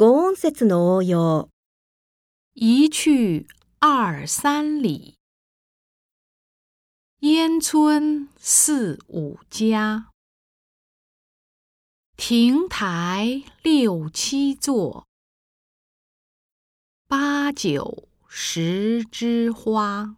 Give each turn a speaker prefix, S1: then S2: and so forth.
S1: 五音的の応用。
S2: 一去二三里，烟村四五家，亭台六七座，八九十枝花。